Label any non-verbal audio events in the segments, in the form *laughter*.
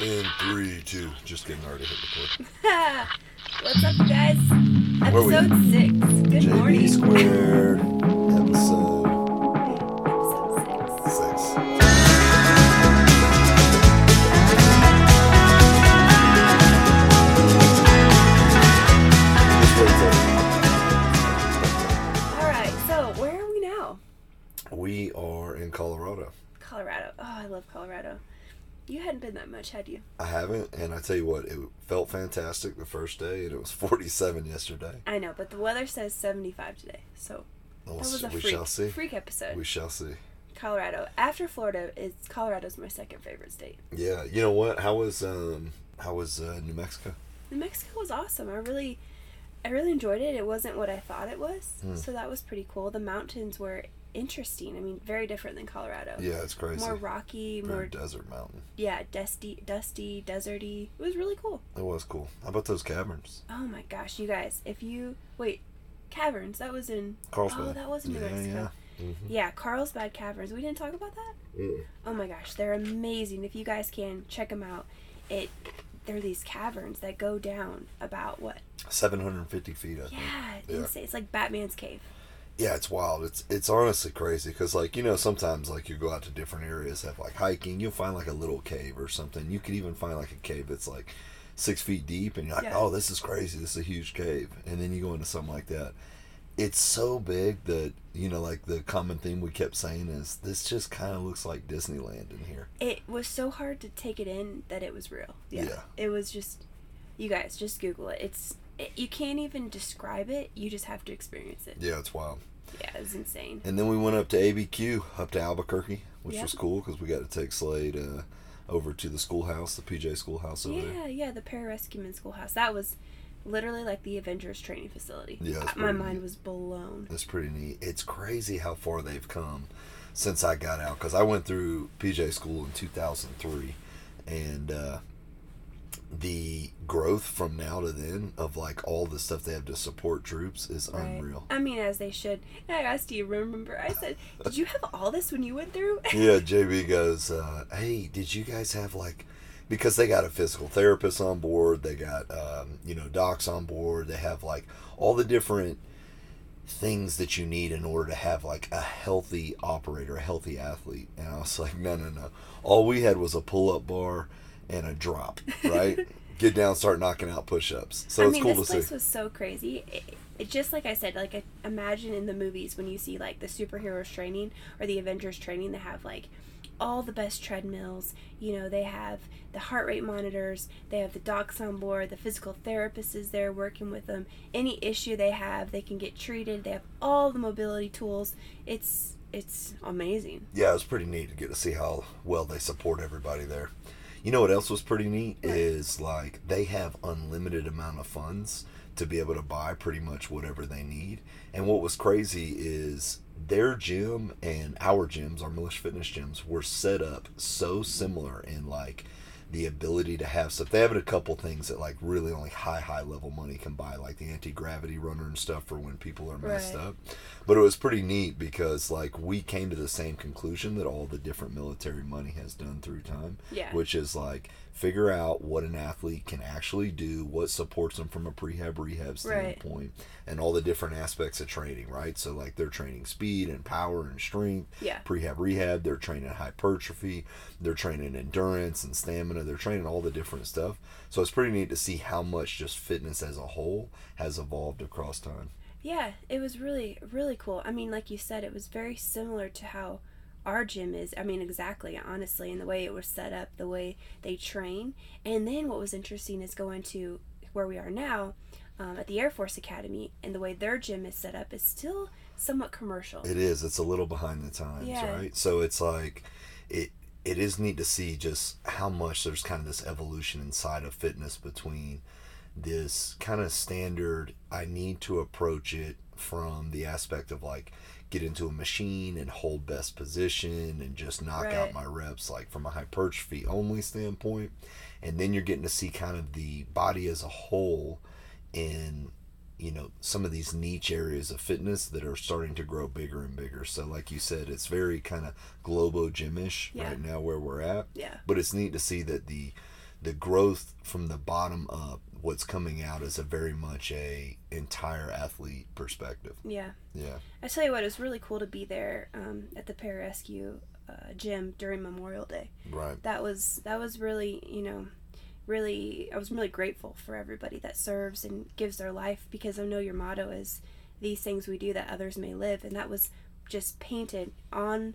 In three, two, just getting already hit record. *laughs* What's up, guys? Where we? Episode six. Good JB morning. squared, episode Episode six. six. Just wait till- All right. So where are we now? We are in Colorado. Colorado. Oh, I love Colorado. You hadn't been that much, had you? I haven't, and I tell you what, it felt fantastic the first day, and it was *laughs* 47 yesterday. I know, but the weather says 75 today. So We'll that was a we freak, shall see. freak episode. We shall see. Colorado. After Florida, is Colorado's my second favorite state. Yeah, you know what? How was um how was uh, New Mexico? New Mexico was awesome. I really, I really enjoyed it. It wasn't what I thought it was, Hmm. so that was pretty cool. The mountains were interesting. I mean, very different than Colorado. Yeah, it's crazy. More rocky, Very more desert mountain. yeah, dusty, dusty, deserty. It was really cool. It was cool. How about those caverns? Oh my gosh, you guys! If you wait, caverns. That was in. Carlsbad. Oh, that was in New yeah, Mexico. Yeah. Mm-hmm. Yeah, Carlsbad Caverns. We didn't talk about that. Mm. Oh my gosh, they're amazing. If you guys can check them out, it they're these caverns that go down about what? 750 feet, I think. Yeah, Yeah. It's like Batman's cave. Yeah, it's wild. It's it's honestly crazy because like you know sometimes like you go out to different areas have like hiking, you'll find like a little cave or something. You could even find like a cave that's like six feet deep, and you're like, Yeah. oh, this is crazy. This is a huge cave, and then you go into something like that. It's so big that you know, like the common theme we kept saying is this just kind of looks like Disneyland in here. It was so hard to take it in that it was real. Yeah. Yeah. It was just, you guys just Google it. It's it, you can't even describe it. You just have to experience it. Yeah, it's wild. Yeah, it was insane. And then we went up to ABQ, up to Albuquerque, which was cool because we got to take Slade uh, over to the schoolhouse, the PJ schoolhouse over there. Yeah, yeah, the Pararescue Men's Schoolhouse. That was literally like the Avengers training facility. Yeah, it's my pretty mind neat. was blown. That's pretty neat. It's crazy how far they've come since I got out because I went through PJ school in 2003, and uh, the growth from now to then of like all the stuff they have to support troops is Right. unreal. I mean, as they should. And I asked, do you remember? I said, did you have all this when you went through? *laughs* yeah, JB goes, uh, "Hey, did you guys have like?" Because they got a physical therapist on board, they got um, you know docs on board, they have like all the different things that you need in order to have like a healthy operator, a healthy athlete. And I was like, no, no, no. All we had was a pull-up bar and a drop, right? *laughs* Get down, start knocking out push-ups. So I it's mean, cool this to place see. was so crazy. It, it just like I said, like imagine in the movies when you see like the superheroes training or the Avengers training, they have like all the best treadmills. You know, they have the heart rate monitors. They have the docs on board. The physical therapist is there working with them. Any issue they have, they can get treated. They have all the mobility tools. It's it's amazing. yeah, it was pretty neat to get to see how well they support everybody there. You know what else was pretty neat is like they have unlimited amount of funds to be able to buy pretty much whatever they need. And what was crazy is their gym and our gyms, our militia fitness gyms, were set up so similar in like the ability to have stuff. They have a couple things that like really only high high level money can buy, like the anti gravity runner and stuff for when people are messed Right. up. But it was pretty neat because like we came to the same conclusion that all the different military money has done through time, Yeah. which is like figure out what an athlete can actually do, what supports them from a prehab rehab Right. standpoint, and all the different aspects of training, right? So like they're training speed and power and strength, Yeah. prehab rehab, they're training hypertrophy, they're training endurance and stamina, they're training all the different stuff. So it's pretty neat to see how much just fitness as a whole has evolved across time. Yeah, it was really, really cool. I mean, like you said, it was very similar to how our gym is. I mean, exactly, honestly, and the way it was set up, the way they train. And then what was interesting is going to where we are now um, at the Air Force Academy, and the way their gym is set up is still somewhat commercial. It is. It's a little behind the times, Yeah. right? So it's like it it is neat to see just how much there's kind of this evolution inside of fitness between this kind of standard I need to approach it from the aspect of like get into a machine and hold best position and just knock out my reps like from a hypertrophy only standpoint and then you're getting to see kind of the body as a whole in you know some of these niche areas of fitness that are starting to grow bigger and bigger so like you said it's very kind of globo gymish Yeah. right now where we're at Yeah. but it's neat to see that the the growth from the bottom up what's coming out is a very much a entire athlete perspective Yeah. yeah I tell you what, it was really cool to be there um, at the pararescue uh, gym during Memorial Day. right That was that was really you know, really I was really grateful for everybody that serves and gives their life because I know your motto is these things we do that others may live, and that was just painted on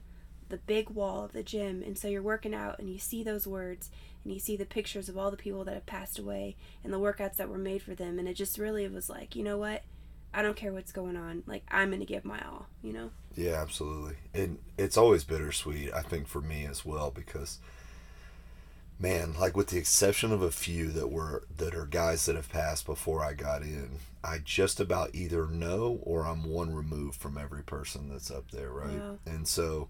the big wall of the gym. And so you're working out and you see those words and you see the pictures of all the people that have passed away and the workouts that were made for them, and it just really was like you know what. I don't care what's going on. Like I'm gonna give my all, you know. Yeah, absolutely. And it's always bittersweet, I think, for me as well, because man, like with the exception of a few that were that are guys that have passed before I got in, I just about either know or I'm one removed from every person that's up there, right? Wow. And so,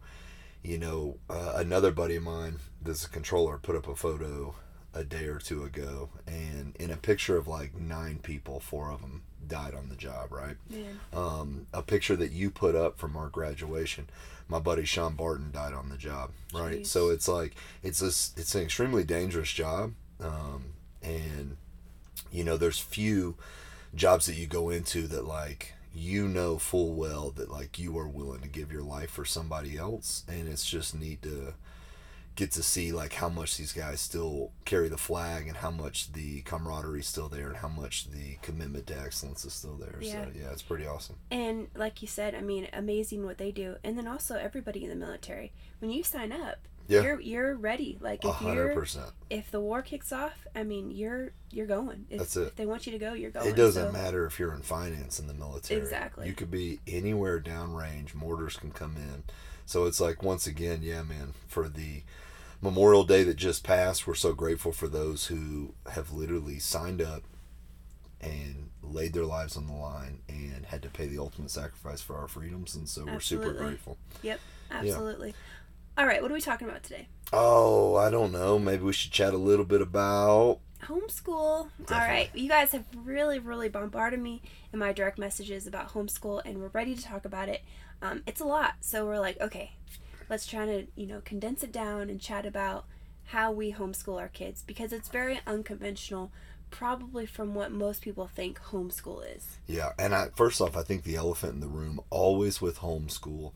you know, uh, another buddy of mine that's a controller put up a photo a day or two ago, and in a picture of like nine people, four of them died on the job, right? Man. um, a picture that you put up from our graduation. My buddy Sean Barton died on the job, right? Jeez. So it's like it's a s- it's an extremely dangerous job, um, and you know there's few jobs that you go into that like you know full well that like you are willing to give your life for somebody else, and it's just neat to get to see like how much these guys still carry the flag and how much the camaraderie is still there and how much the commitment to excellence is still there. Yeah. So yeah, it's pretty awesome. And like you said, I mean, amazing what they do. And then also everybody in the military. When you sign up, Yeah. you're you're ready. Like if hundred you're if the war kicks off, I mean, you're you're going. If, That's it. If they want you to go, you're going. It doesn't So- matter if you're in finance in the military. Exactly. You could be anywhere downrange. Mortars can come in. So it's like once again, yeah, man. For the Memorial Day that just passed, we're so grateful for those who have literally signed up and laid their lives on the line and had to pay the ultimate sacrifice for our freedoms. And so we're super grateful. Yep, absolutely. All right, what are we talking about today? Oh, I don't know. Maybe we should chat a little bit about. Homeschool. All right, you guys have really, really bombarded me in my direct messages about homeschool, and we're ready to talk about it. Um, it's a lot, so we're like, okay, let's try to you know condense it down and chat about how we homeschool our kids because it's very unconventional, probably from what most people think homeschool is. Yeah, and I first off, I think the elephant in the room always with homeschool.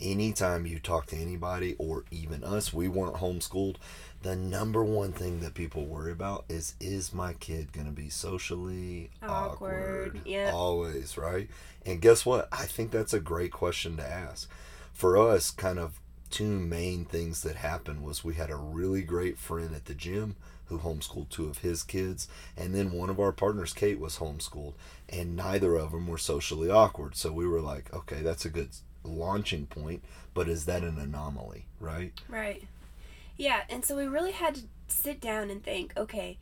Anytime you talk to anybody or even us, we weren't homeschooled. The number one thing that people worry about is is my kid going to be socially Awkward, awkward? yep. Always, right? And guess what? I think that's a great question to ask. For us, kind of two main things that happened was we had a really great friend at the gym who homeschooled two of his kids and then one of our partners kate was homeschooled and neither of them were socially awkward so we were like okay that's a good launching point but is that an anomaly right Right. Yeah, and so we really had to sit down and think, okay,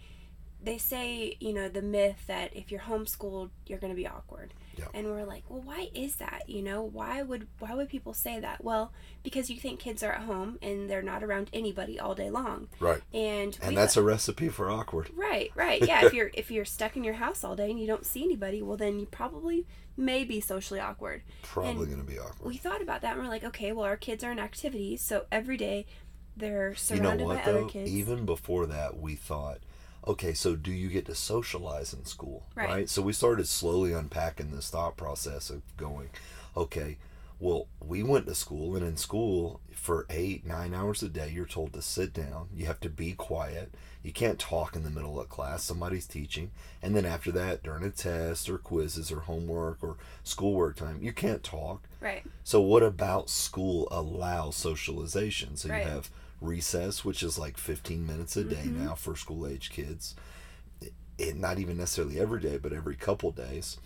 they say, you know, the myth that if you're homeschooled, you're going to be awkward. Yeah. And we're like, well, why is that? You know, why would why would people say that? Well, because you think kids are at home and they're not around anybody all day long. right And and that's a recipe for awkward Right, right. *laughs* Yeah, if you're if you're stuck in your house all day and you don't see anybody, well then you probably may be socially awkward. probably going to be awkward We thought about that and we're like, okay, well our kids are in activities, so every day they're you know surrounded what by other kids. even before that we thought okay so do you get to socialize in school Right. so we started slowly unpacking this thought process of going okay well we went to school and in school for eight nine hours a day you're told to sit down you have to be quiet you can't talk in the middle of class somebody's teaching and then after that during a test or quizzes or homework or schoolwork time you can't talk right. so what about school allows socialization? So Right. you have recess, which is like 15 minutes a day Mhm. now for school age kids. It, it not even necessarily every day, but every couple days.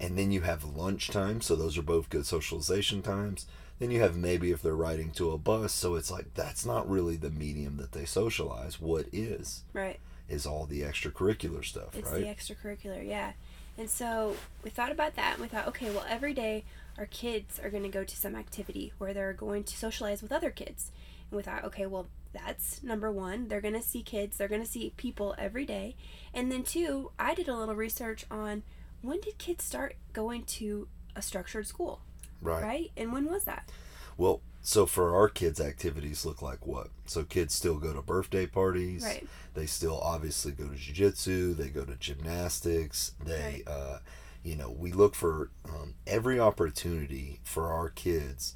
And then you have lunchtime, so those are both good socialization times. Then you have maybe if they're riding to a bus, so it's like that's not really the medium that they socialize. What is Right. is all the extracurricular stuff, It's right? the extracurricular, yeah. And so we thought about that and we thought, okay, well every day our kids are going to go to some activity where they're going to socialize with other kids. And we thought, okay, well that's number 1. They're going to see kids, they're going to see people every day. And then two, I did a little research on when did kids start going to a structured school, right. right? And when was that? Well, so for our kids activities look like what so kids still go to birthday parties Right. they still obviously go to jiu-jitsu they go to gymnastics they uh, you know we look for um, every opportunity for our kids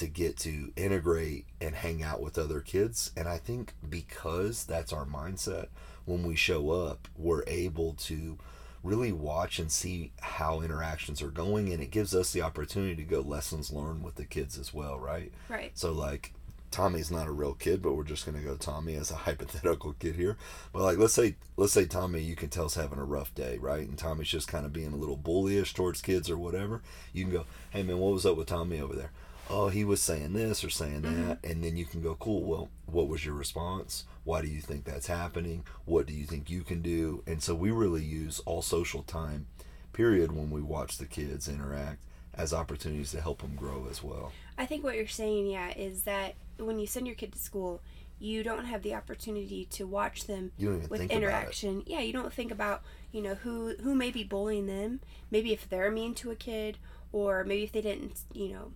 to get to integrate and hang out with other kids and i think because that's our mindset when we show up we're able to really watch and see how interactions are going and it gives us the opportunity to go lessons learned with the kids as well right Right. so like Tommy's not a real kid, but we're just gonna go Tommy as a *laughs* hypothetical kid here. But like let's say let's say Tommy you can tell tell's having a rough day, right? And Tommy's just kind of being a little bullyish towards kids or whatever. You can go, Hey man, what was up with Tommy over there? Oh, he was saying this or saying that mm-hmm. and then you can go, Cool, well, what was your response? Why do you think that's happening? What do you think you can do? And so we really use all social time period when we watch the kids interact as opportunities to help them grow as well. I think what you're saying, yeah, is that when you send your kid to school, you don't have the opportunity to watch them You don't even with think about it. interaction. Yeah, you don't think about you know who who may be bullying them. Maybe if they're mean to a kid, or maybe if they didn't you know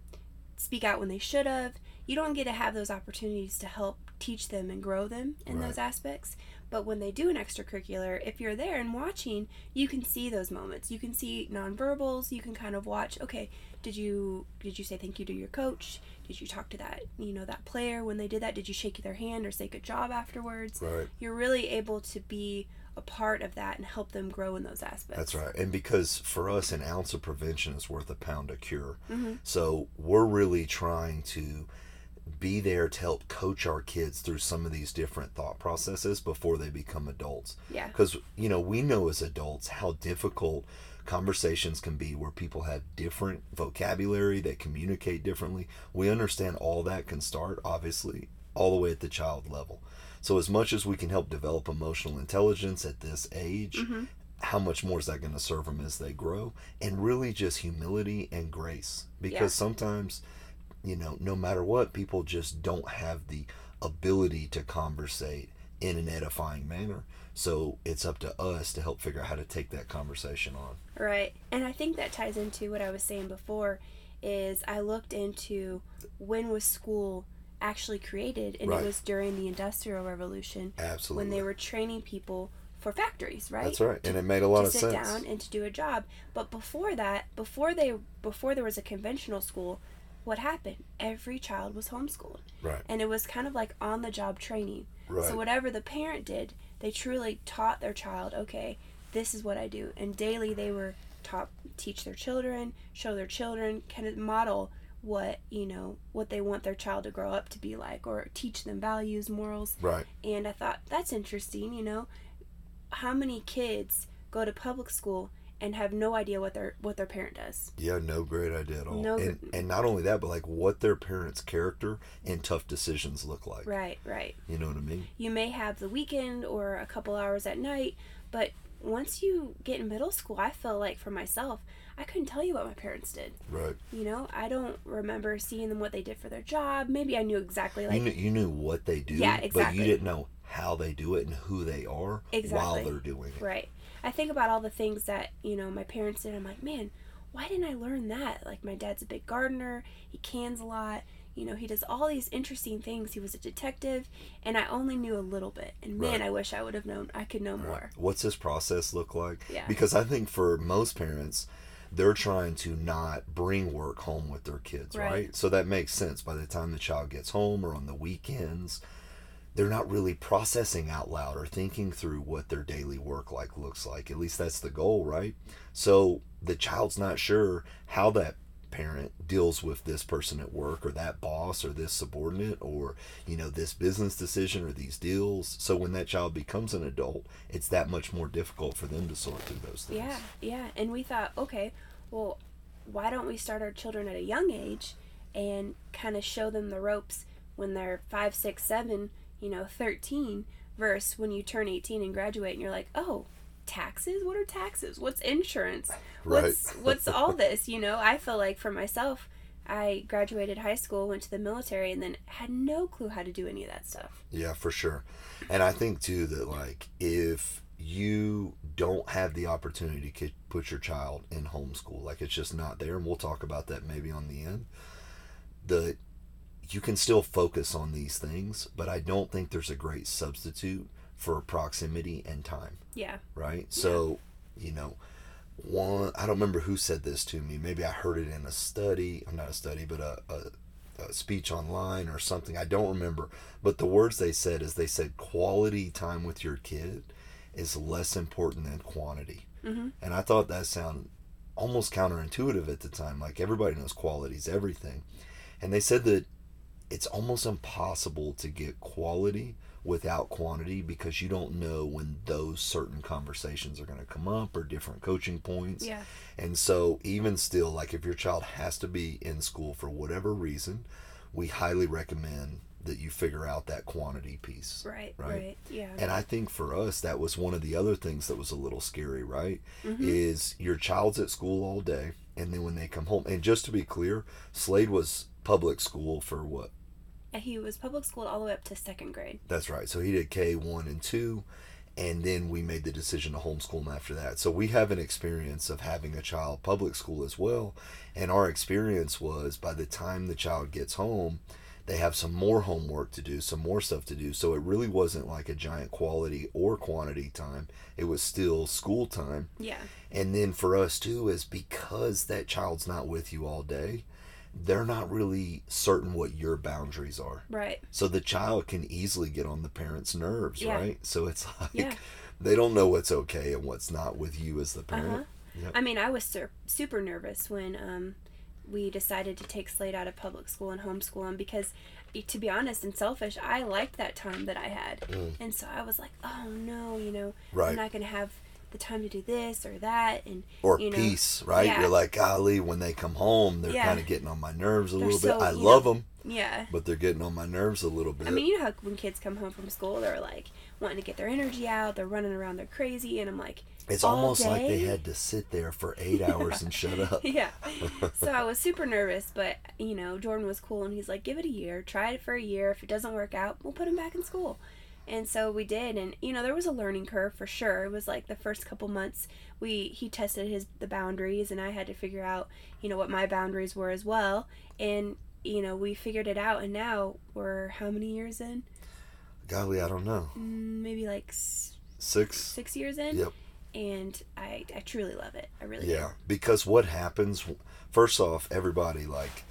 speak out when they should have. You don't get to have those opportunities to help teach them and grow them in Right. those aspects. But when they do an extracurricular, if you're there and watching, you can see those moments. You can see nonverbals. You can kind of watch. Okay, did you did you say thank you to your coach? Did you talk to that you know that player when they did that? Did you shake their hand or say good job afterwards? Right. You're really able to be a part of that and help them grow in those aspects. That's right. And because for us, an ounce of prevention is worth a pound of cure. Mhm. So we're really trying to be there to help coach our kids through some of these different thought processes before they become adults. Yeah. Because, you know, we know as adults how difficult conversations can be where people have different vocabulary, they communicate differently. We understand all that can start, obviously, all the way at the child level. So, as much as we can help develop emotional intelligence at this age, Mhm. how much more is that going to serve them as they grow? And really just humility and grace. Because Yeah. sometimes, you know, no matter what, people just don't have the ability to conversate in an edifying manner. So it's up to us to help figure out how to take that conversation on. Right. And I think that ties into what I was saying before is I looked into when was school actually created and Right. it was during the industrial revolution Absolutely. when they were training people for factories, right? That's right. And it made a lot of sense. to sit down and to do a job. But before that, before they before there was a conventional school, what happened? Every child was homeschooled. Right. And it was kind of like on the job training. Right. So whatever the parent did, they truly taught their child, okay, this is what I do. And daily they were taught teach their children, show their children, kind of model what, you know, what they want their child to grow up to be like or teach them values, morals. Right. And I thought that's interesting, you know. How many kids go to public school and have no idea what their what their parent does? Yeah, no great idea at all. No and, and not only that, but like what their parents' character and tough decisions look like. Right, right. You know what I mean? You may have the weekend or a couple hours at night, but once you get in middle school, I feel like for myself, I couldn't tell you what my parents did. Right. You know, I don't remember seeing them what they did for their job. Maybe I knew exactly like you, knew, you knew what they do, Yeah, exactly. but you didn't know how they do it and who they are exactly. while they're doing it. Right. I think about all the things that, you know, my parents did. I'm like, man, why didn't I learn that? Like, my dad's a big gardener. He cans a lot. You know, he does all these interesting things. He was a detective, and I only knew a little bit. And man, Right. I wish I would have known. I could know Right. more. What's this process look like? Yeah. Because I think for most parents, they're trying to not bring work home with their kids, right? Right. So that makes sense. By the time the child gets home or on the weekends, they're not really processing out loud or thinking through what their daily work like looks like. At least that's the goal, right? So the child's not sure how that parent deals with this person at work or that boss or this subordinate or you know this business decision or these deals so when that child becomes an adult it's that much more difficult for them to sort through those things Yeah, yeah. And we thought, okay, well, why don't we start our children at a young age and kind of show them the ropes when they're five, six, seven, you know, 13, versus when you turn 18 and graduate and you're like, oh, taxes? What are taxes? What's insurance? What's, what's all *laughs* this? You know, I feel like for myself, I graduated high school, went to the military, and then had no clue how to do any of that stuff. Yeah, for sure. And I think too that like if you don't have the opportunity to put your child in homeschool, like it's just not there, and we'll talk about that maybe on the end. The you can still focus on these things, but I don't think there's a great substitute for proximity and time, Yeah. right? So, you know, one, I don't remember who said this to me. Maybe I heard it in a study, or not a study, but a, a, a speech online or something. I don't remember. But the words they said is they said quality time with your kid is less important than quantity. Mm-hmm. And I thought that sounded almost counterintuitive at the time. Like everybody knows quality is everything. And they said that it's almost impossible to get quality without quantity because you don't know when those certain conversations are going to come up or different coaching points. Yeah. And so, even still, like if your child has to be in school for whatever reason, we highly recommend that you figure out that quantity piece. Right. Right. Right. Yeah. And I think for us, that was one of the other things that was a little scary, right? Mhm. Is your child's at school all day, and then when they come home, and just to be clear, Slade was public school for what? And he was public school all the way up to second grade. That's right. So he did K one and two, and then we made the decision to homeschool him after that. So we have an experience of having a child public school as well, and our experience was by the time the child gets home, they have some more homework to do, some more stuff to do. So it really wasn't like a giant quality or quantity time. It was still school time. Yeah. And then for us too is because that child's not with you all day, they're not really certain what your boundaries are. Right. So the child can easily get on the parent's nerves, Yeah. right? So it's *laughs* like Yeah. they don't know what's okay and what's not with you as the parent. Uh-huh. Yep. I mean, I was sur- super nervous when um, we decided to take Slade out of public school and homeschool him because, to be honest and selfish, I liked that time that I had. Mm. And so I was like, oh no, you know, Right. I'm not going to have the time to do this or that. And, Or you know, peace, right? yeah. You're like, golly, when they come home, they're Yeah. kind of getting on my nerves a They're little so, bit. I love know, them, yeah. but they're getting on my nerves a little bit. I mean, you know how when kids come home from school, they're like wanting to get their energy out, they're running around, they're crazy. And I'm like, it's almost like they had to sit there for *laughs* eight hours and shut up. *laughs* yeah. *laughs* So I was super nervous, but you know, Jordan was cool and he's like, give it a year, try it for a year. If it doesn't work out, we'll put him back in school. And so we did, and you know, there was a learning curve for sure. It was like the first couple months we he tested his the boundaries, and I had to figure out you know what my boundaries were as well. And you know, we figured it out, and now we're how many years in? Golly, I don't know. Mm, maybe like s- Six. six years in. Yep. And I I truly love it. I really Yeah, because what happens? First off, everybody like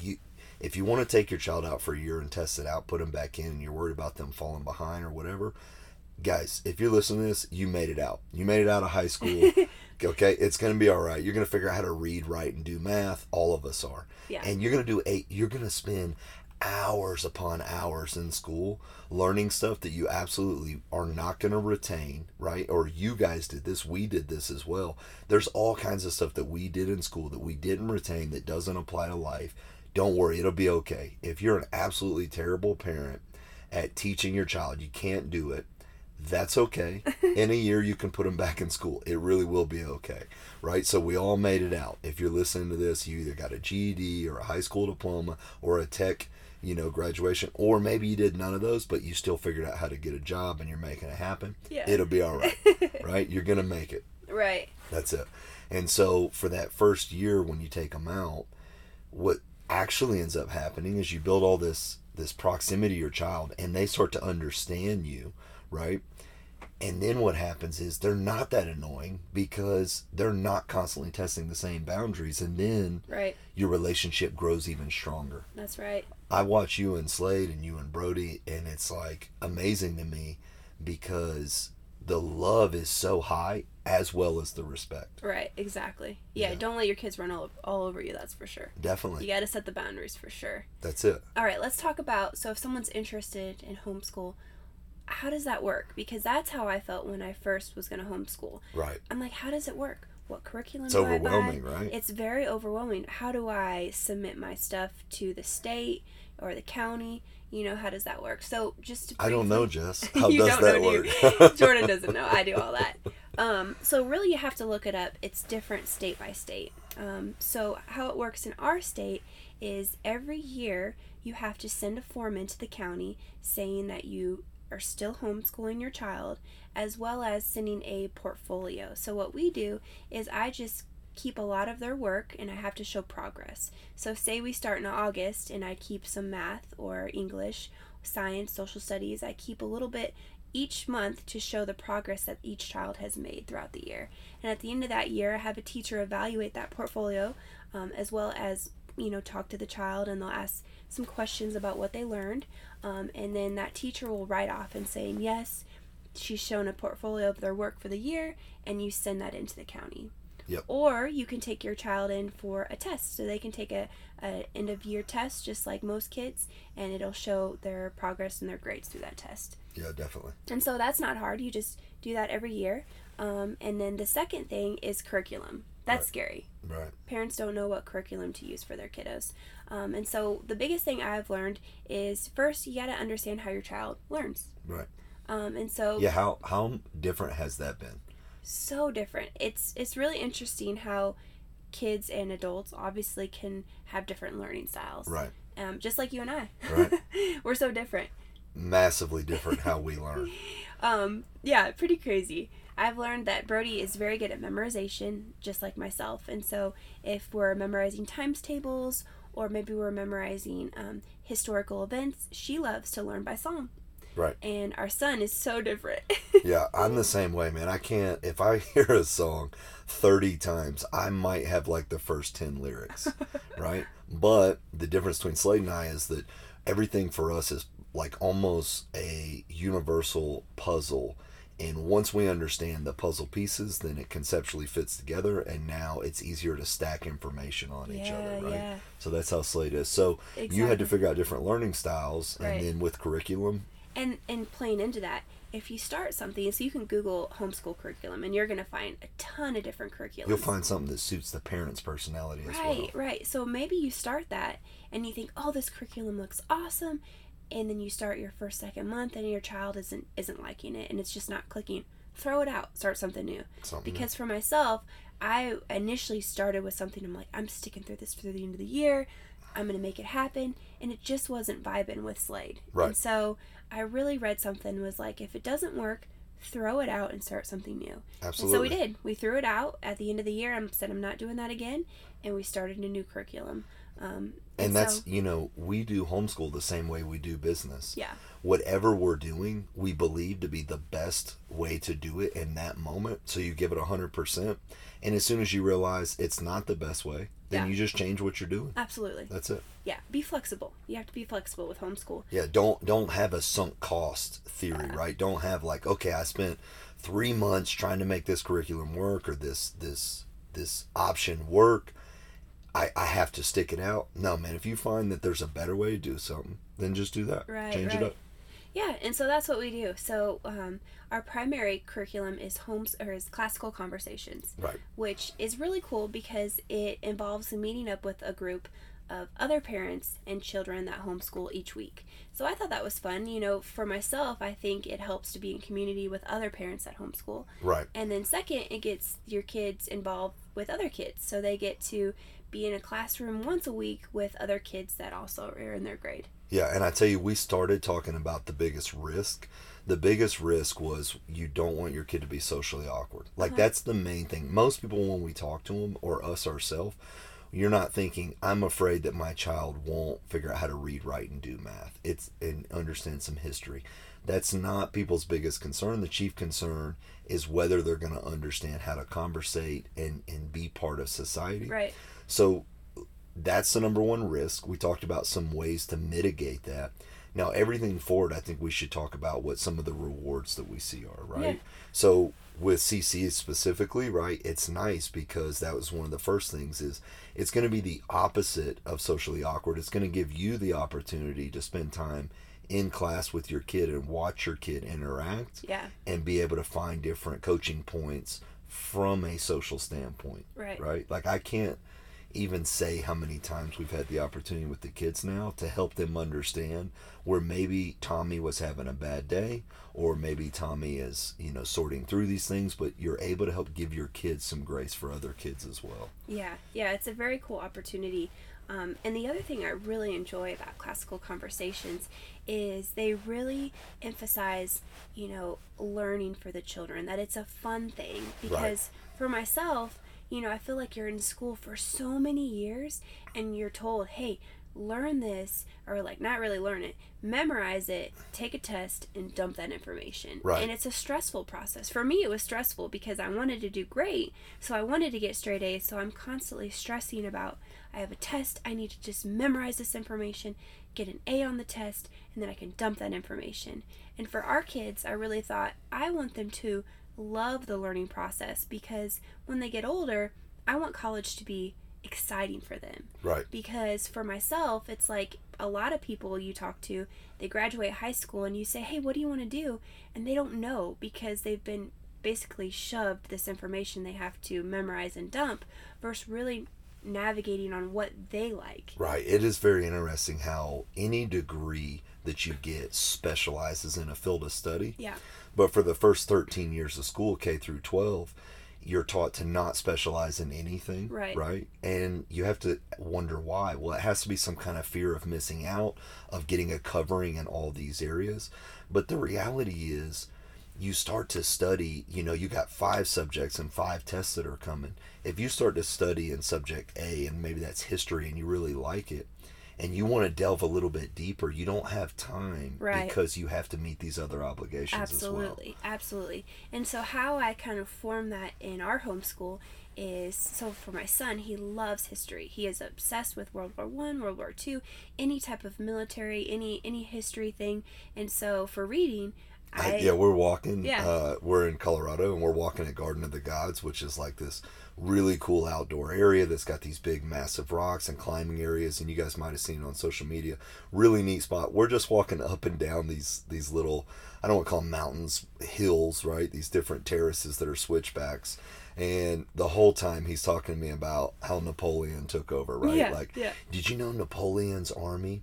you. If you want to take your child out for a year and test it out, put them back in, and you're worried about them falling behind or whatever, guys, if you're listening to this, you made it out. You made it out of high school. *laughs* okay, it's gonna be all right. You're gonna figure out how to read, write, and do math. All of us are. Yeah. And you're gonna do eight. You're gonna spend hours upon hours in school learning stuff that you absolutely are not going to retain, right? Or you guys did this, we did this as well. There's all kinds of stuff that we did in school that we didn't retain that doesn't apply to life. Don't worry, it'll be okay. If you're an absolutely terrible parent at teaching your child, you can't do it. That's okay. *laughs* In a year, you can put them back in school. It really will be okay, right? So we all made it out. If you're listening to this, you either got a GED or a high school diploma or a tech, you know, graduation, or maybe you did none of those, but you still figured out how to get a job and you're making it happen. Yeah. It'll be all right, *laughs* right? You're gonna make it. Right. That's it. And so for that first year when you take them out, what actually ends up happening is you build all this this proximity to your child and they start to understand you, right? And then what happens is they're not that annoying because they're not constantly testing the same boundaries and then Right. your relationship grows even stronger. That's right. I watch you and Slade and you and Brody, and it's like amazing to me because the love is so high as well as the respect. Right. Exactly. Yeah. Yeah. Don't let your kids run all, all over you. That's for sure. Definitely. You got to set the boundaries for sure. That's it. All right. Let's talk about. So, if someone's interested in homeschool, how does that work? Because that's how I felt when I first was going to homeschool. Right. I'm like, how does it work? What curriculum It's do overwhelming, I buy? right? It's very overwhelming. How do I submit my stuff to the state or the county? You know, how does that work? So, just to I don't know, *laughs* Jess. How You does don't that know, work? *laughs* Jordan *laughs* doesn't know. I do all that. Um, so really, you have to look it up. It's different state by state. Um, so how it works in our state is every year you have to send a form into the county saying that you are still homeschooling your child, as well as sending a portfolio. So what we do is I just keep a lot of their work and I have to show progress. So, say we start in August and I keep some math or English, science, social studies, I keep a little bit each month to show the progress that each child has made throughout the year. And at the end of that year, I have a teacher evaluate that portfolio um, as well as you know talk to the child and they'll ask some questions about what they learned um, and then that teacher will write off and saying yes she's shown a portfolio of their work for the year and you send that into the county Yep. or you can take your child in for a test so they can take a, a end of year test just like most kids and it'll show their progress and their grades through that test Yeah, definitely. and so that's not hard you just do that every year um, and then the second thing is curriculum that's Right. scary Right. parents don't know what curriculum to use for their kiddos. Um, and so the biggest thing I've learned is first you got to understand how your child learns. Right. Um, and so Yeah. How how different has that been? So different. It's it's really interesting how kids and adults obviously can have different learning styles. Right. Um, just like you and I. Right. *laughs* We're so different. Massively different how we learn. *laughs* Um, yeah, pretty crazy. I've learned that Brody is very good at memorization, just like myself. And so, if we're memorizing times tables or maybe we're memorizing um, historical events, she loves to learn by song. Right. And our son is so different. *laughs* Yeah, I'm the same way, man. I can't if I *laughs* hear a song 30 times, I might have like the first 10 lyrics, *laughs* right? But the difference between Slade and I is that everything for us is like almost a universal puzzle. And once we understand the puzzle pieces, then it conceptually fits together, and now it's easier to stack information on each other, right? yeah. So that's how Slade is. So you had to figure out different learning styles, Right. and then with curriculum, and and playing into that, if you start something, so you can Google homeschool curriculum, and you're gonna find a ton of different curriculums. you'll find something that suits the parent's personality as well. Right, right. So maybe you start that and you think, "Oh, this curriculum looks awesome." And then you start your first second month and your child isn't isn't liking it and it's just not clicking. Throw it out. Start something new. Something new. Because for myself, I initially started with something I'm like, I'm sticking through this through the end of the year. I'm going to make it happen and it just wasn't vibing with Slade. Right. And so I really read something was like if it doesn't work, throw it out and start something new. Absolutely. And so we did. We threw it out at the end of the year. I said I'm not doing that again, and we started a new curriculum. Um, And that's, so- you know, we do homeschool the same way we do business. yeah, Whatever we're doing, we believe to be the best way to do it in that moment. So you give it a 100%. And as soon as you realize it's not the best way, then Yeah. you just change what you're doing. absolutely. That's it. Yeah, be flexible. You have to be flexible with homeschool. Yeah, don't don't have a sunk cost theory, Uh-uh. right? Don't have like, okay, I spent three months trying to make this curriculum work or this this this option work. I, I have to stick it out. No, man, if you find that there's a better way to do something, then just do that. Right, Change right. it up. Yeah, and so that's what we do. So um, our primary curriculum is homes or is classical conversations, Right. which is really cool because it involves meeting up with a group of other parents and children that homeschool each week. So I thought that was fun. You know, for myself, I think it helps to be in community with other parents that homeschool. Right. And then second, it gets your kids involved with other kids. So they get to be in a classroom once a week with other kids that also are in their grade. Yeah, and I tell you, we started talking about the biggest risk. The biggest risk was you don't want your kid to be socially awkward. Like Uh-huh. that's the main thing. Most people, when we talk to them or us ourselves, you're not thinking, "I'm afraid that my child won't figure out how to read, write, and do math." It's and understand some history. That's not people's biggest concern. The chief concern is whether they're going to understand how to conversate and and be part of society. Right. So that's the number one risk. We talked about some ways to mitigate that. Now, everything forward, I think we should talk about what some of the rewards that we see are, right? Yeah. So, with CC specifically, right, it's nice because that was one of the first things is it's going to be the opposite of socially awkward. It's going to give you the opportunity to spend time in class with your kid and watch your kid interact Yeah. and be able to find different coaching points from a social standpoint Right. right like i can't even say how many times we've had the opportunity with the kids now to help them understand where maybe tommy was having a bad day or maybe tommy is you know sorting through these things but you're able to help give your kids some grace for other kids as well Yeah, yeah, it's a very cool opportunity. Um, and the other thing I really enjoy about classical conversations is they really emphasize, you know, learning for the children, that it's a fun thing. Because for myself, you know, I feel like you're in school for so many years and you're told, hey, learn this, or like not really learn it, memorize it, take a test, and dump that information. Right. And it's a stressful process. For me, it was stressful because I wanted to do great. So I wanted to get straight A's. So I'm constantly stressing about I have a test, I need to just memorize this information, get an A on the test, and then I can dump that information. And for our kids, I really thought I want them to love the learning process because when they get older, I want college to be exciting for them. Right. Because for myself, it's like a lot of people you talk to, they graduate high school and you say, hey, what do you want to do? And they don't know because they've been basically shoved this information they have to memorize and dump versus really navigating on what they like. Right. It is very interesting how any degree that you get specializes in a field of study. Yeah. But for the first 13 years of school, K through 12, you're taught to not specialize in anything. Right. Right. And you have to wonder why. Well, it has to be some kind of fear of missing out, of getting a covering in all these areas. But the reality is, you start to study, you know, you got five subjects and five tests that are coming. If you start to study in subject A and maybe that's history and you really like it and you want to delve a little bit deeper, you don't have time Right. because you have to meet these other obligations Absolutely, absolutely. And so, how I kind of form that in our homeschool is so for my son, he loves history. He is obsessed with World War One, World War Two, any type of military, any any history thing. And so, for reading, well. I I- yeah, we're walking. Yeah. Uh, we're in Colorado and we're walking at Garden of the Gods, which is like this really cool outdoor area that's got these big, massive rocks and climbing areas. And you guys might have seen it on social media. Really neat spot. We're just walking up and down these these little, I don't want to call them mountains, hills, right? These different terraces that are switchbacks. And the whole time he's talking to me about how Napoleon took over, right? Yeah, like, yeah. did you know Napoleon's army?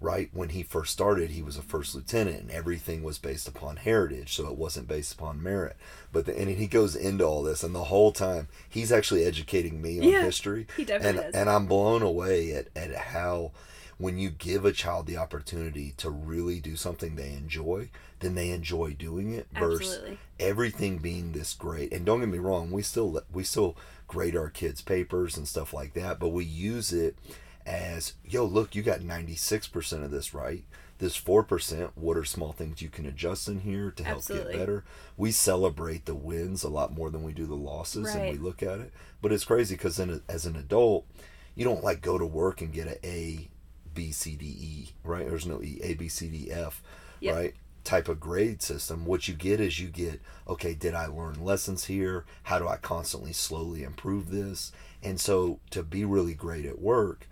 Right when he first started, he was a first lieutenant, and everything was based upon heritage, so it wasn't based upon merit. But the, and he goes into all this, and the whole time he's actually educating me on Yeah, history, he definitely and does. and I'm blown away at at how when you give a child the opportunity to really do something they enjoy, then they enjoy doing it. Versus Absolutely. everything being this great. And don't get me wrong, we still we still grade our kids' papers and stuff like that, but we use it as yo, look, you got ninety six percent of this right. This four percent, what are small things you can adjust in here to help Absolutely. get better? We celebrate the wins a lot more than we do the losses, and we look at it. But it's crazy because then as an adult, you don't like go to work and get a A, B, C, D, E, right? There's no E, A, B, C, D, F, Yep. right? Type of grade system. What you get is you get, okay, did I learn lessons here? How do I constantly slowly improve this? And so to be really great at work,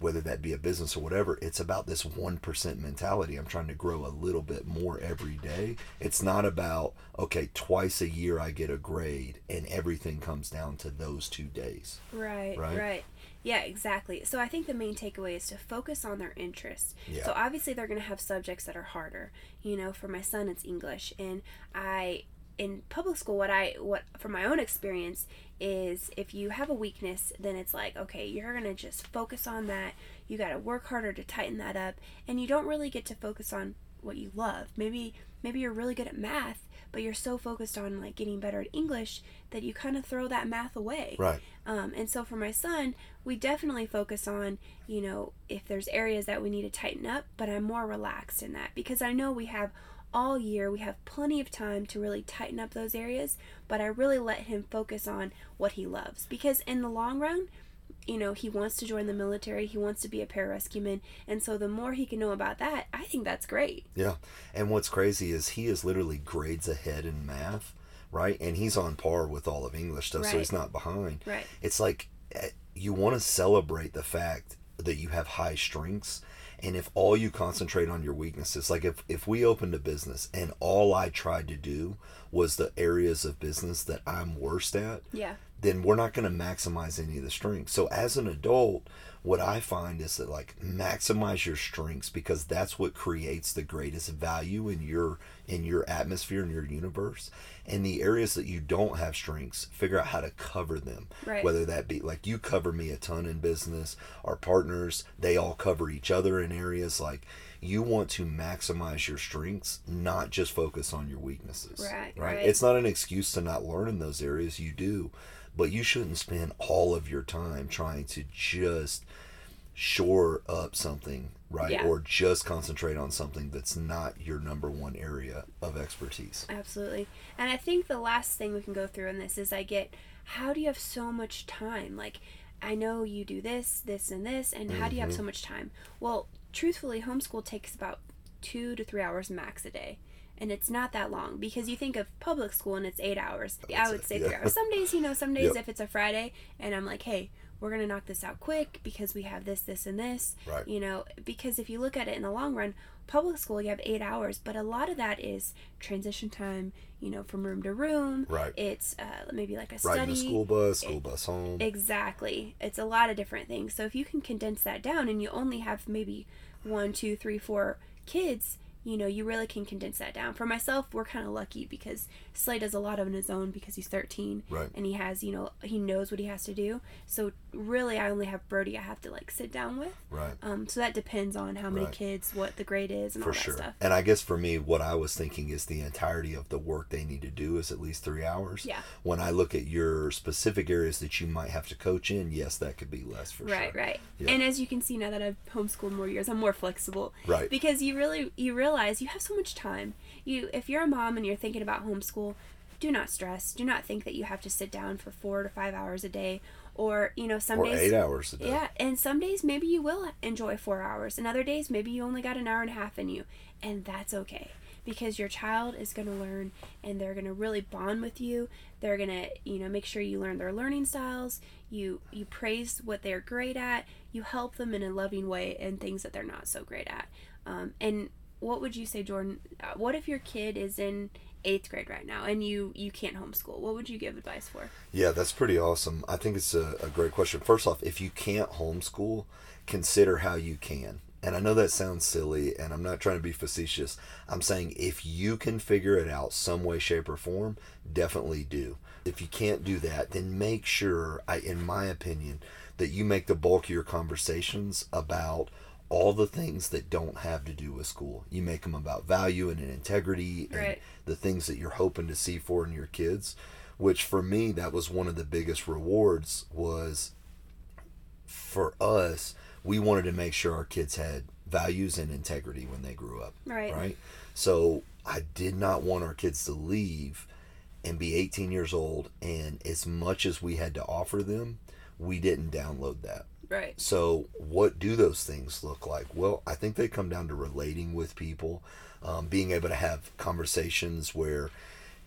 whether that be a business or whatever, it's about this 1% mentality. I'm trying to grow a little bit more every day. It's not about, okay, twice a year I get a grade and everything comes down to those two days. Right, Right? right, Yeah, exactly. So I think the main takeaway is to focus on their interests. Yeah. So obviously they're going to have subjects that are harder. You know, for my son it's English and I in public school what I what from my own experience is if you have a weakness then it's like okay, you're to just focus on that. You got to work harder to tighten that up and you don't really get to focus on what you love. Maybe maybe you're really good at math, but you're so focused on like getting better at English that you kind of throw that math away. Right. Um, and so for my son, we definitely focus on, you know, if there's areas that we need to tighten up, but I'm more relaxed in that because I know we have all year, we have plenty of time to really tighten up those areas, but I really let him focus on what he loves because in the long run, you know, he wants to join the military, he wants to be a pararescueman, and so the more he can know about that, I think that's great. Yeah. And what's crazy is he is literally grades ahead in math, right? And he's on par with all of English stuff, so he's not behind. Right. It's like eh, you want to celebrate the fact that you have high strengths. And if all you concentrate on your weaknesses, like if, if we opened a business and all I tried to do was the areas of business that I'm worst at, Yeah. then we're not going to maximize any of the strengths. So as an adult, what I find is that like maximize your strengths because that's what creates the greatest value in your in your atmosphere in your universe. And the areas that you don't have strengths, figure out how to cover them. Right. Whether that be like you cover me a ton in business, our partners, they all cover each other in areas like you want to maximize your strengths, not just focus on your weaknesses. Right, Right. right. It's not an excuse to not learn in those areas. You do, but you shouldn't spend all of your time trying to just shore up something, right? Yeah. Or just concentrate on something that's not your number one area of expertise. Absolutely. And I think the last thing we can go through in this is I get how do you have so much time? Like, I know you do this, this, and this, and how do you have mm-hmm. so much time? Well, truthfully, homeschool takes about two to three hours max a day. And it's not that long because you think of public school and it's eight hours. I That's would it, say yeah. three hours. Some days, you know, some *laughs* days Yep. if it's a Friday and I'm like, hey, we're going to knock this out quick because we have this, this, and this. Right. You know, because if you look at it in the long run, public school, you have eight hours, but a lot of that is transition time, you know, from room to room. Right. It's uh, maybe like a Riding the study. school bus, school bus home. Exactly. It's a lot of different things. So if you can condense that down and you only have maybe one, two, three, four kids, you know, you really can condense that down. For myself, we're kind of lucky because Slay does a lot on his own because he's 13 Right. and he has, you know, he knows what he has to do. So really, I only have Brody I have to like sit down with. Right. Um, so that depends on how many Right. kids, what the grade is, and for all that sure. stuff. And I guess for me, what I was thinking is the entirety of the work they need to do is at least three hours. Yeah. When I look at your specific areas that you might have to coach in, yes, that could be less for right sure. right Yeah. and as you can see now that i've homeschooled more years i'm more flexible Right. because you really you realize you have so much time. You if you're a mom and you're thinking about homeschool do not stress. Do not think that you have to sit down for four to five hours a day or you know some Or days eight hours a day. yeah and some days maybe you will enjoy four hours. And other days maybe you only got an hour and a half in you. And that's okay because your child is going to learn and they're going to really bond with you. They're going to you know make sure you learn their learning styles. You you praise what they're great at. You help them in a loving way and things that they're not so great at. Um, and what would you say jordan uh, what if your kid is in eighth grade right now and you you can't homeschool what would you give advice for Yeah, that's pretty awesome. I think it's a, a great question. First off, if you can't homeschool, consider how you can. And I know that sounds silly, and I'm not trying to be facetious. I'm saying if you can figure it out some way, shape, or form, definitely do. If you can't do that, then make sure, I, in my opinion, that you make the bulk of your conversations about all the things that don't have to do with school. You make them about value and integrity and Right. the things that you're hoping to see for in your kids which for me that was one of the biggest rewards was for us we wanted to make sure our kids had values and integrity when they grew up Right. right so i did not want our kids to leave and be 18 years old and as much as we had to offer them we didn't download that right so, what do those things look like? Well, I think they come down to relating with people, um, being able to have conversations where,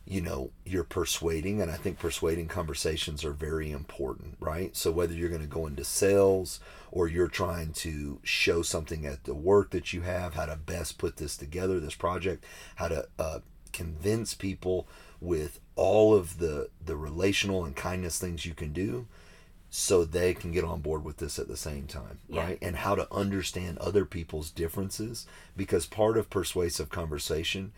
you know, you're persuading, and I think persuading conversations are very important, right? So, whether you're going to go into sales or you're trying to show something at the work that you have, how to best put this together, this project, how to uh, convince people with all of the the relational and kindness things you can do so they can get on board with this at the same time, Yeah. right? And how to understand other people's differences because part of persuasive conversation,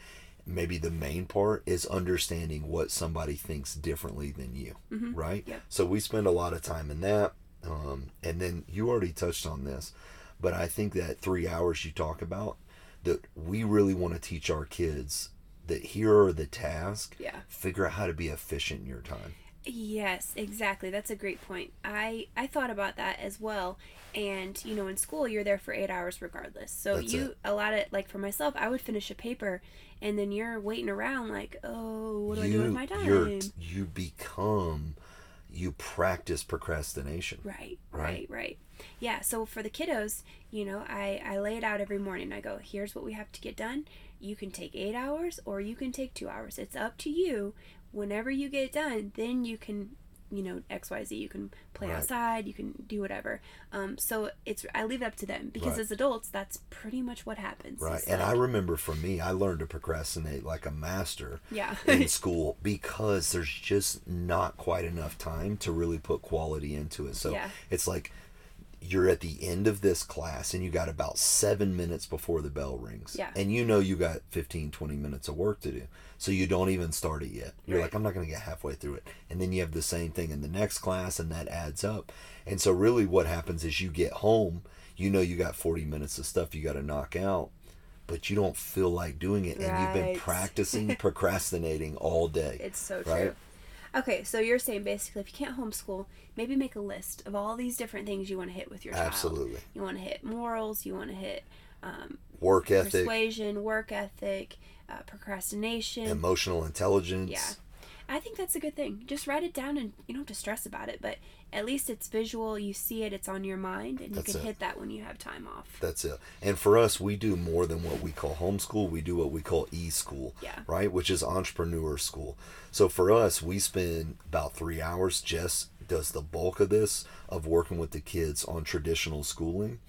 maybe the main part, is understanding what somebody thinks differently than you, right? Yep. So we spend a lot of time in that. Um, and then you already touched on this, but I think that three hours you talk about, that we really want to teach our kids that here are the tasks. Yeah. Figure out how to be efficient in your time. Yes, exactly. That's a great point. I I thought about that as well. And you know, in school, you're there for eight hours regardless. So That's you it. a lot of like for myself, I would finish a paper, and then you're waiting around like, oh, what do I do with my time? you become you practice procrastination Right, Right. right, right. Yeah, so for the kiddos, you know, I, I lay it out every morning. I go, here's what we have to get done. You can take eight hours or you can take two hours. It's up to you. Whenever you get done, then you can, you know, XYZ. You can play Right. outside, you can do whatever. Um, so it's I leave it up to them because Right. as adults, that's pretty much what happens. right and i remember for me i learned to procrastinate like a master Yeah. in *laughs* school because there's just not quite enough time to really put quality into it so Yeah. it's like you're at the end of this class and you got about seven minutes before the bell rings. Yeah. And you know you got 15, 20 minutes of work to do. So you don't even start it yet. You're Right. like, I'm not going to get halfway through it. And then you have the same thing in the next class and that adds up. And so really what happens is you get home, you know you got 40 minutes of stuff you got to knock out, but you don't feel like doing it. And you've been *laughs* practicing procrastinating all day. It's so true. Okay, so you're saying basically if you can't homeschool, maybe make a list of all these different things you want to hit with your child. Absolutely. You want to hit morals, you want to hit um, Work ethic, persuasion, work ethic, uh, procrastination. emotional intelligence. Yeah. I think that's a good thing. Just write it down and you don't have to stress about it, but at least it's visual, you see it, it's on your mind, and you can it. hit that when you have time off. That's it. And for us, we do more than what we call homeschool. We do what we call e-school, Yeah. right? Which is entrepreneur school. So for us, we spend about three hours. Jess does the bulk of this of working with the kids on traditional schooling.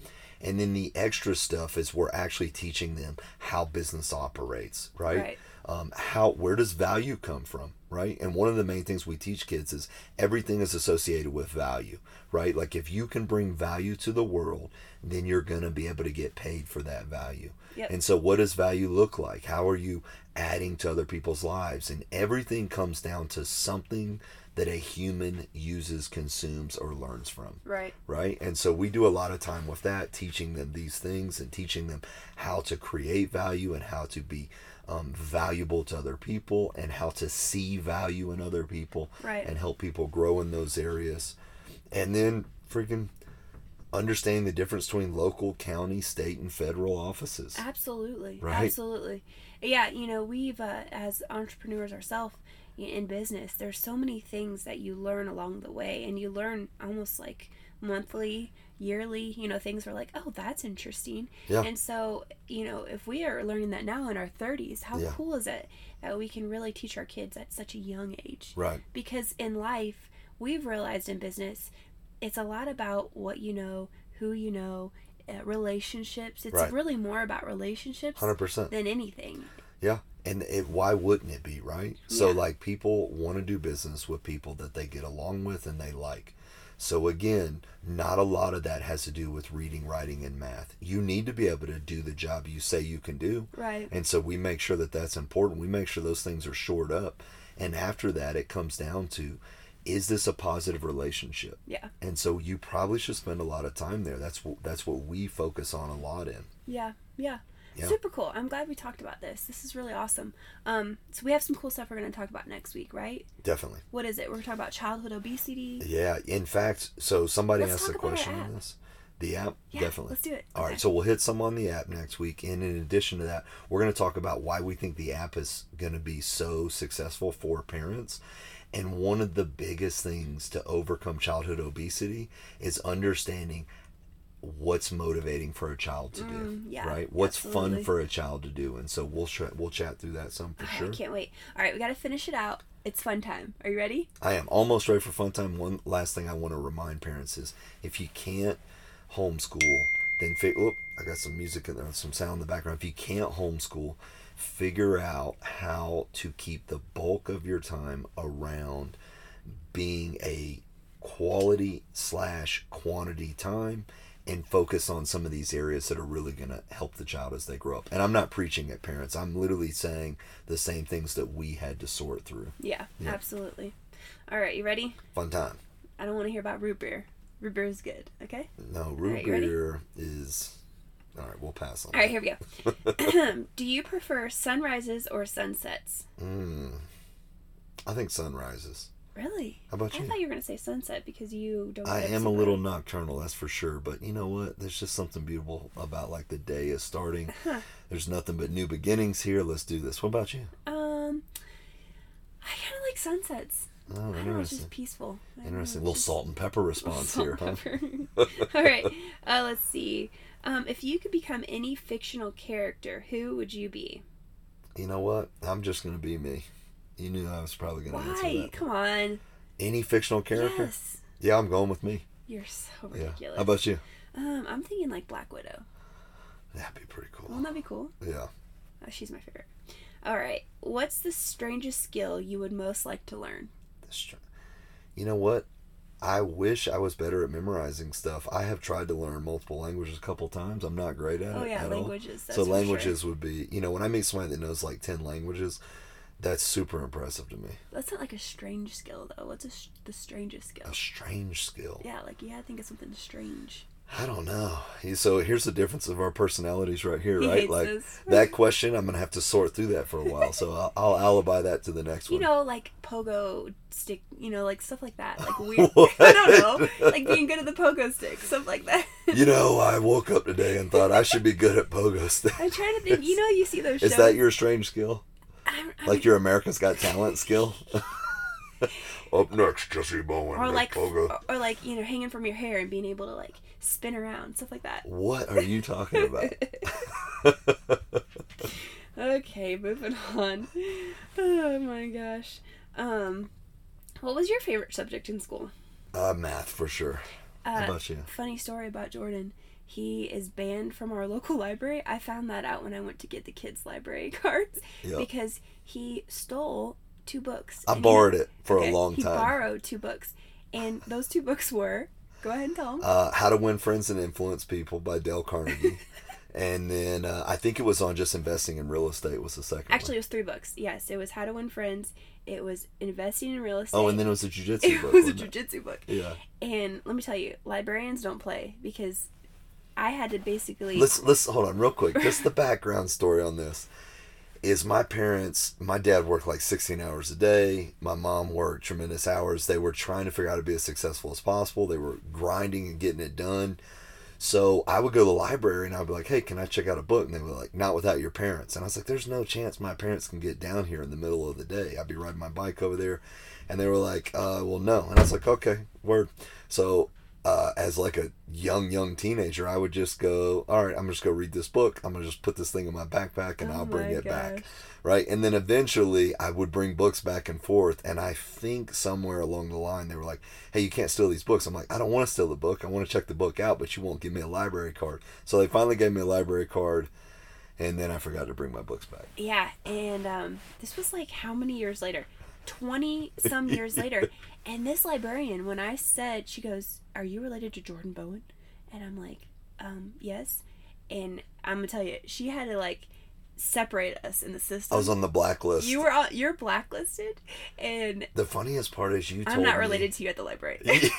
And then the extra stuff is we're actually teaching them how business operates, right? Right. Um, how where does value come from, right? And one of the main things we teach kids is everything is associated with value, right? Like if you can bring value to the world, then you're gonna be able to get paid for that value. Yep. And so, what does value look like? How are you adding to other people's lives? And everything comes down to something that a human uses, consumes, or learns from Right. right? And so we do a lot of time with that, teaching them these things and teaching them how to create value and how to be um, valuable to other people and how to see value in other people Right. and help people grow in those areas. And then freaking understanding the difference between local, county, state, and federal offices. Absolutely. Right. Absolutely. Yeah, you know, we've, uh, as entrepreneurs ourselves in business, there's so many things that you learn along the way, and you learn almost like monthly, yearly, you know, things are like, oh, that's interesting. Yeah. And so, you know, if we are learning that now in our 30s, how Yeah. cool is it that we can really teach our kids at such a young age? Right. because in life we've realized in business it's a lot about what you know who you know uh, relationships it's Right. really more about relationships 100%. than anything Yeah. And it, why wouldn't it be, right? So, like, people want to do business with people that they get along with and they like. So, again, not a lot of that has to do with reading, writing, and math. You need to be able to do the job you say you can do. right And so, we make sure that that's important. We make sure those things are shored up. And after that, it comes down to is this a positive relationship? yeah And so, you probably should spend a lot of time there. That's what, that's what we focus on a lot in. yeah yeah Yeah. super cool i'm glad we talked about this this is really awesome um so we have some cool stuff we're going to talk about next week right Definitely. what is it we're talking about childhood obesity Yeah, in fact, so somebody Let's asked a talk about our question on this. The app, yeah definitely. let's do it All right, Okay. so we'll hit some on the app next week, and in addition to that, we're going to talk about why we think the app is going to be so successful for parents. And one of the biggest things to overcome childhood obesity is understanding what's motivating for a child to do. Mm, yeah, right? What's absolutely. fun for a child to do, and so we'll sh- we'll chat through that some for sure. I can't wait all right we got to finish it out it's fun time are you ready I am almost ready for fun time. One last thing I want to remind parents is if you can't homeschool, then fi- oop, I got some music and some sound in the background. If you can't homeschool, figure out how to keep the bulk of your time around being a quality slash quantity time and focus on some of these areas that are really going to help the child as they grow up. And I'm not preaching at parents. I'm literally saying the same things that we had to sort through. yeah, Yeah. absolutely all right you ready Fun time. I don't want to hear about root beer. Root beer is good. Okay. No, root right, beer is. All right, we'll pass on. All right, here we go. *laughs* *clears throat* Do you prefer sunrises or sunsets? Mm, I think sunrises. Really? How about you? I thought you were gonna say sunset because you don't. I am a little nocturnal, that's for sure. But you know what? There's just something beautiful about like the day is starting. There's nothing but new beginnings here. Let's do this. What about you? Um, I kind of like sunsets. Oh, I don't know, it's interesting. just peaceful. I don't know, Interesting. little just- salt and pepper response here, huh? *laughs* All right. Uh, let's see. Um, if you could become any fictional character, who would you be? You know what? I'm just gonna be me. You knew I was probably gonna answer Why? that. Come on. Any fictional character? Yes. Yeah, I'm going with me. You're so Yeah. ridiculous. How about you? Um, I'm thinking like Black Widow. That'd be pretty cool. Wouldn't that be cool? Yeah. Oh, she's my favorite. All right. What's the strangest skill you would most like to learn? The str- You know what? I wish I was better at memorizing stuff. I have tried to learn multiple languages a couple times. I'm not great at Oh it. yeah, at languages. So languages Sure. would be, you know, when I meet somebody that knows like ten languages, that's super impressive to me. That's not like a strange skill though. What's a the strangest skill? A strange skill. Yeah, like yeah, gotta think it's something strange. I don't know. So here's the difference of our personalities right here, *laughs* right? hates Like that question, I'm gonna have to sort through that for a while. So I'll, I'll alibi that to the next You one. You know, like pogo stick. You know, like stuff like that. Like *laughs* weird. *laughs* I don't know. Like being good at the pogo stick, stuff like that. You know, I woke up today and thought I should be good at pogo stick. I'm trying to think. You know, you see those. Is that your strange skill? I'm, I'm, Like your America's Got Talent skill? Up next, Jesse Bowen. or like, pogo. or like you know, hanging from your hair and being able to like spin around, stuff like that. What are you talking about? *laughs* Okay, moving on. Oh my gosh. Um, what was your favorite subject in school? uh, math for sure. How Uh, about you? funny story about Jordan. He is banned from our *laughs* local library. I found that out when I went to get the kids' library *laughs* cards Yep. because he stole two books. I and he- borrowed it for okay, a long time. He borrowed two books, and those two books were. Go ahead and tell him. uh, How to Win Friends and Influence People by Dale Carnegie. *laughs* and then uh, I think it was on just investing in real estate was the second Actually, it was three books. Yes, it was How to Win Friends. It was Investing in Real Estate. Oh, and then it was a jujitsu *laughs* it book. was a it? jujitsu book. Yeah. And let me tell you, librarians don't play because I had to basically. Let's let's hold on real quick. Just the *laughs* background story on this is my parents. My dad worked like sixteen hours a day. My mom worked tremendous hours. They were trying to figure out how to be as successful as possible. They were grinding and getting it done. So I would go to the library and I'd be like, "Hey, can I check out a book?" And they were like, "Not without your parents." And I was like, "There's no chance my parents can get down here in the middle of the day. I'd be riding my bike over there." And they were like, uh, "Well, no." And I was like, "Okay, word." So uh, as like a young young teenager, I would just go, all right, I'm just gonna read this book. I'm gonna just put this thing in my backpack and Oh I'll bring it back, right? And then eventually, I would bring books back and forth. And I think somewhere along the line, they were like, "Hey, you can't steal these books." I'm like, "I don't want to steal the book. I want to check the book out, but you won't give me a library card." So they finally gave me a library card, and then I forgot to bring my books back. Yeah, and um, this was like how many years later? 20 some years later. *laughs* And this librarian, when I said, she goes, Are you related to Jordan Bowen? And I'm like, um, Yes. And I'm going to tell you, she had to like separate us in the system. I was on the blacklist. you were on, you're blacklisted, and the funniest part is you. Told I'm not me- related to you at the library. *laughs*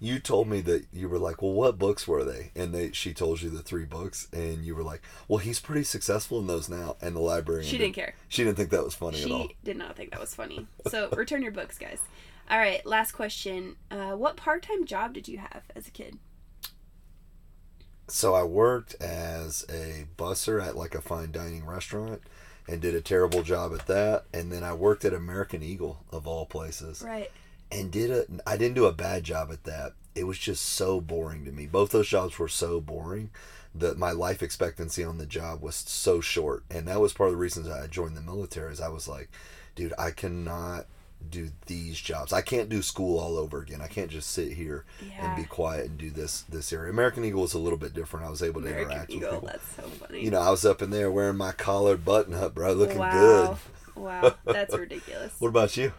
you told me that you were like, well, what books were they? And they, she told you the three books, and you were like, well, he's pretty successful in those now. And the librarian, She didn't care. She didn't think that was funny at all. She did not think that was funny. *laughs* So return your books, guys. All right, last question. Uh, what part time job did you have as a kid? So I worked as a busser at like a fine dining restaurant, and did a terrible job at that. And then I worked at American Eagle of all places, Right. and did a. I didn't do a bad job at that. It was just so boring to me. Both those jobs were so boring that my life expectancy on the job was so short, and that was part of the reasons I joined the military. Is I was like, dude, I cannot do these jobs. I can't do school all over again. I can't just sit here Yeah. and be quiet and do this this area. American Eagle was a little bit different. I was able to American interact with Eagle. people. That's so funny. You know, I was up in there wearing my collared button up, bro, looking wow. good. wow, *laughs* that's ridiculous. What about you?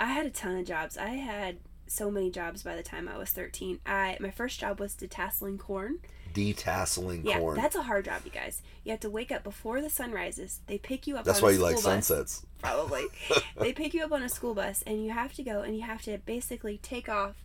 I had a ton of jobs. I had so many jobs by the time I was 13. I my first job was detasseling corn. Detasseling Yeah, corn. that's a hard job, you guys. You have to wake up before the sun rises. They pick you up. That's why you like bus. sunsets. *laughs* probably. they pick you up on a school bus and you have to go and you have to basically take off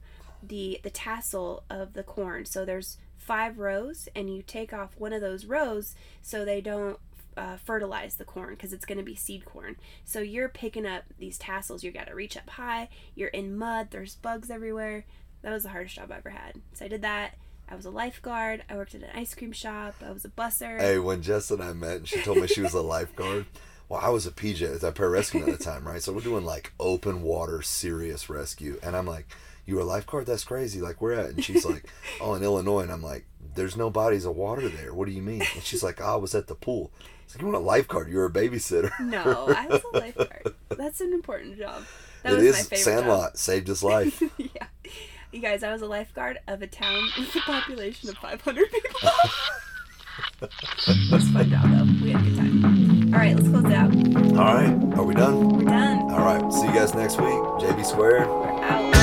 the the tassel of the corn. So there's five rows and you take off one of those rows so they don't uh, fertilize the corn because it's going to be seed corn. So you're picking up these tassels. You got to reach up high. You're in mud. There's bugs everywhere. That was the hardest job I ever had. So I did that. I was a lifeguard. I worked at an ice cream shop. I was a busser. Hey, when Jess and I met and she told me she was a *laughs* lifeguard, well, I was a PJ, at a pararescue at the time, right? So we're doing like open water, serious rescue. And I'm like, You were a lifeguard? That's crazy. Like, where at? And she's like, *laughs* Oh, in Illinois. And I'm like, There's no bodies of water there. What do you mean? And she's like, oh, I was at the pool. It's like, You weren't a lifeguard. You were a babysitter. No, I was a lifeguard. *laughs* That's an important job. That It was is my favorite Sandlot saved his life. yeah. You guys, I was a lifeguard of a town *laughs* with a population of 500 people. it was a fun job, though. We had a good time. All right, let's close it out. All right, are we done? We're done. All right, see you guys next week. JB Square. We're out.